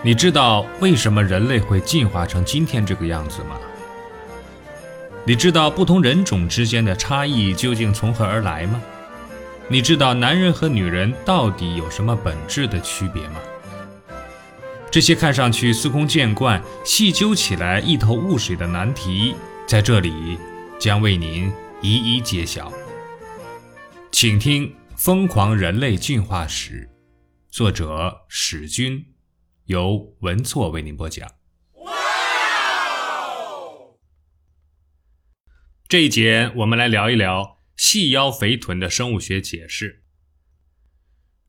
你知道为什么人类会进化成今天这个样子吗？你知道不同人种之间的差异究竟从何而来吗？你知道男人和女人到底有什么本质的区别吗？这些看上去司空见惯、细究起来一头雾水的难题，在这里将为您一一揭晓。请听《疯狂人类进化史》，作者史军。由文措为您播讲。这一节我们来聊一聊细腰肥臀的生物学解释。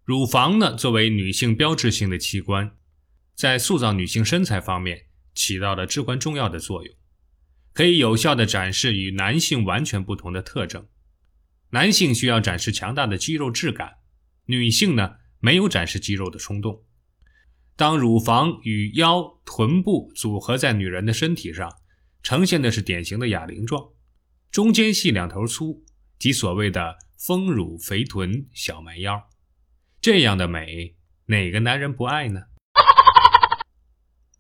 乳房呢，作为女性标志性的器官，在塑造女性身材方面起到了至关重要的作用，可以有效的展示与男性完全不同的特征。男性需要展示强大的肌肉质感，女性呢没有展示肌肉的冲动。当乳房与腰、臀部组合在女人的身体上，呈现的是典型的哑铃状，中间细两头粗，即所谓的丰乳肥臀、小蛮腰。这样的美，哪个男人不爱呢？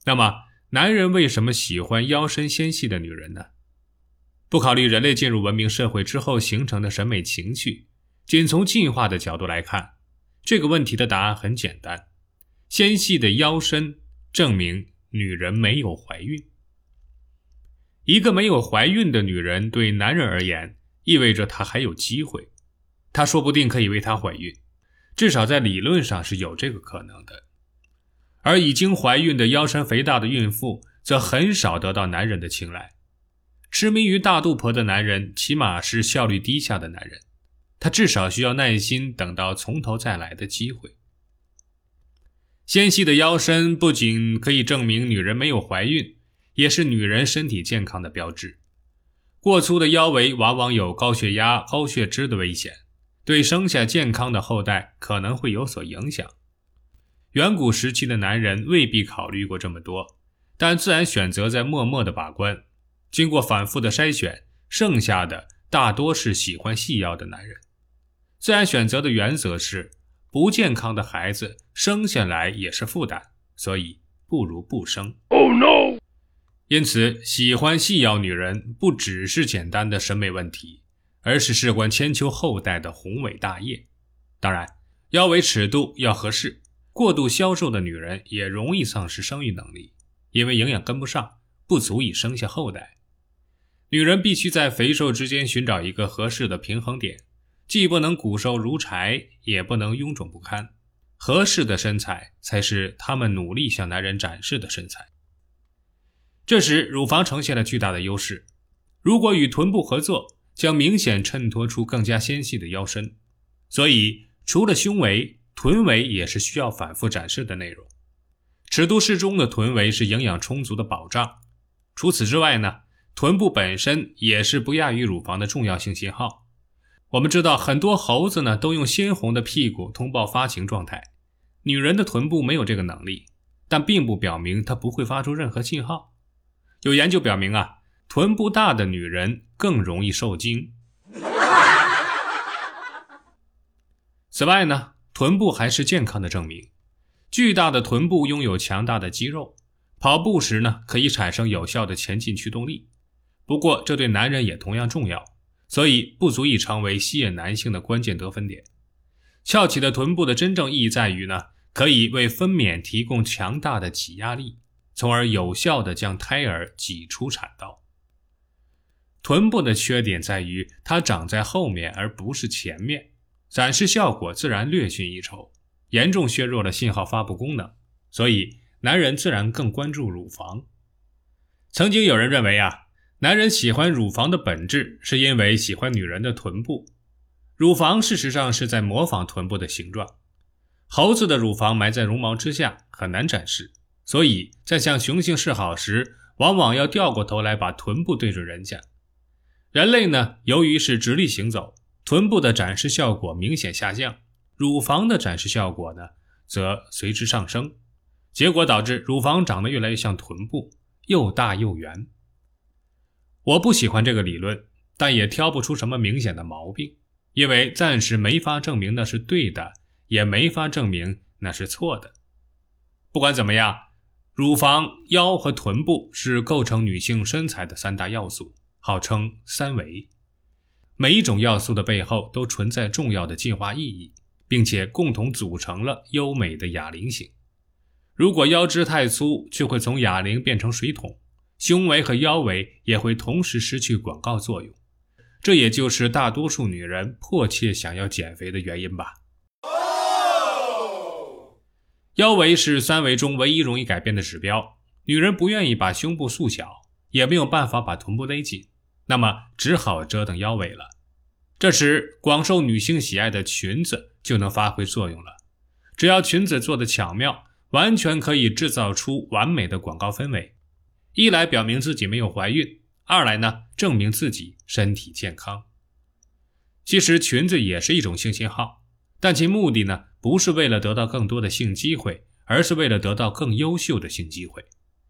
那么，男人为什么喜欢腰身纤细的女人呢？不考虑人类进入文明社会之后形成的审美情趣，仅从进化的角度来看，这个问题的答案很简单。纤细的腰身证明女人没有怀孕。一个没有怀孕的女人对男人而言，意味着她还有机会，她说不定可以为她怀孕，至少在理论上是有这个可能的。而已经怀孕的腰身肥大的孕妇，则很少得到男人的青睐。痴迷于大肚婆的男人，起码是效率低下的男人，他至少需要耐心等到从头再来的机会。纤细的腰身不仅可以证明女人没有怀孕，也是女人身体健康的标志。过粗的腰围往往有高血压、高血脂的危险，对生下健康的后代可能会有所影响。远古时期的男人未必考虑过这么多，但自然选择在默默的把关。经过反复的筛选，剩下的大多是喜欢细腰的男人。自然选择的原则是。不健康的孩子生下来也是负担，所以不如不生。Oh no！因此，喜欢细腰女人不只是简单的审美问题，而是事关千秋后代的宏伟大业。当然，腰围尺度要合适。过度消瘦的女人也容易丧失生育能力，因为营养跟不上，不足以生下后代。女人必须在肥瘦之间寻找一个合适的平衡点。既不能骨瘦如柴，也不能臃肿不堪，合适的身材才是他们努力向男人展示的身材。这时，乳房呈现了巨大的优势。如果与臀部合作，将明显衬托出更加纤细的腰身。所以，除了胸围，臀围也是需要反复展示的内容。尺度适中的臀围是营养充足的保障。除此之外呢，臀部本身也是不亚于乳房的重要性信号。我们知道很多猴子呢都用鲜红的屁股通报发情状态，女人的臀部没有这个能力，但并不表明它不会发出任何信号。有研究表明啊，臀部大的女人更容易受精。此外呢，臀部还是健康的证明。巨大的臀部拥有强大的肌肉，跑步时呢可以产生有效的前进驱动力。不过这对男人也同样重要。所以不足以成为吸引男性的关键得分点。翘起的臀部的真正意义在于呢，可以为分娩提供强大的挤压力，从而有效地将胎儿挤出产道。臀部的缺点在于它长在后面而不是前面，展示效果自然略逊一筹，严重削弱了信号发布功能。所以男人自然更关注乳房。曾经有人认为啊。男人喜欢乳房的本质，是因为喜欢女人的臀部。乳房事实上是在模仿臀部的形状。猴子的乳房埋在绒毛之下，很难展示，所以在向雄性示好时，往往要掉过头来把臀部对准人家。人类呢，由于是直立行走，臀部的展示效果明显下降，乳房的展示效果呢，则随之上升，结果导致乳房长得越来越像臀部，又大又圆。我不喜欢这个理论，但也挑不出什么明显的毛病，因为暂时没法证明那是对的，也没法证明那是错的。不管怎么样，乳房、腰和臀部是构成女性身材的三大要素，号称三维。每一种要素的背后都存在重要的进化意义，并且共同组成了优美的哑铃型。如果腰肢太粗，就会从哑铃变成水桶，胸围和腰围也会同时失去广告作用。这也就是大多数女人迫切想要减肥的原因吧。腰围是三围中唯一容易改变的指标。女人不愿意把胸部缩小，也没有办法把臀部勒紧，那么只好折腾腰围了。这时，广受女性喜爱的裙子就能发挥作用了。只要裙子做的巧妙，完全可以制造出完美的广告氛围。一来表明自己没有怀孕，二来呢证明自己身体健康。其实裙子也是一种性信号，但其目的呢？不是为了得到更多的性机会，而是为了得到更优秀的性机会，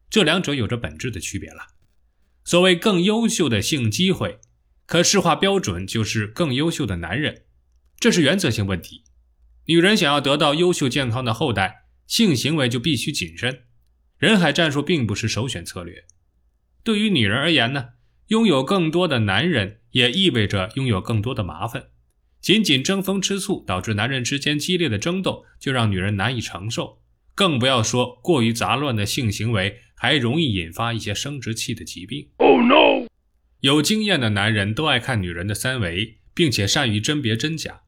这两者有着本质的区别了。所谓更优秀的性机会，可视化标准就是更优秀的男人，这是原则性问题。女人想要得到优秀健康的后代，性行为就必须谨慎。人海战术并不是首选策略。对于女人而言呢，拥有更多的男人也意味着拥有更多的麻烦。仅仅争风吃醋，导致男人之间激烈的争斗，就让女人难以承受。更不要说过于杂乱的性行为，还容易引发一些生殖器的疾病。Oh no！有经验的男人都爱看女人的三围，并且善于甄别真假。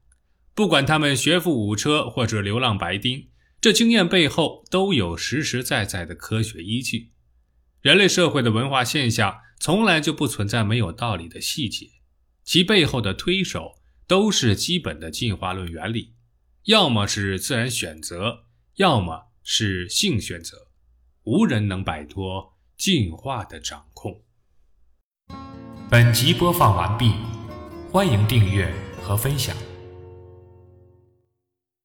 不管他们学富五车或者流浪白丁，这经验背后都有实实在在的科学依据。人类社会的文化现象从来就不存在没有道理的细节，其背后的推手。都是基本的进化论原理，要么是自然选择，要么是性选择，无人能摆脱进化的掌控。本集播放完毕，欢迎订阅和分享。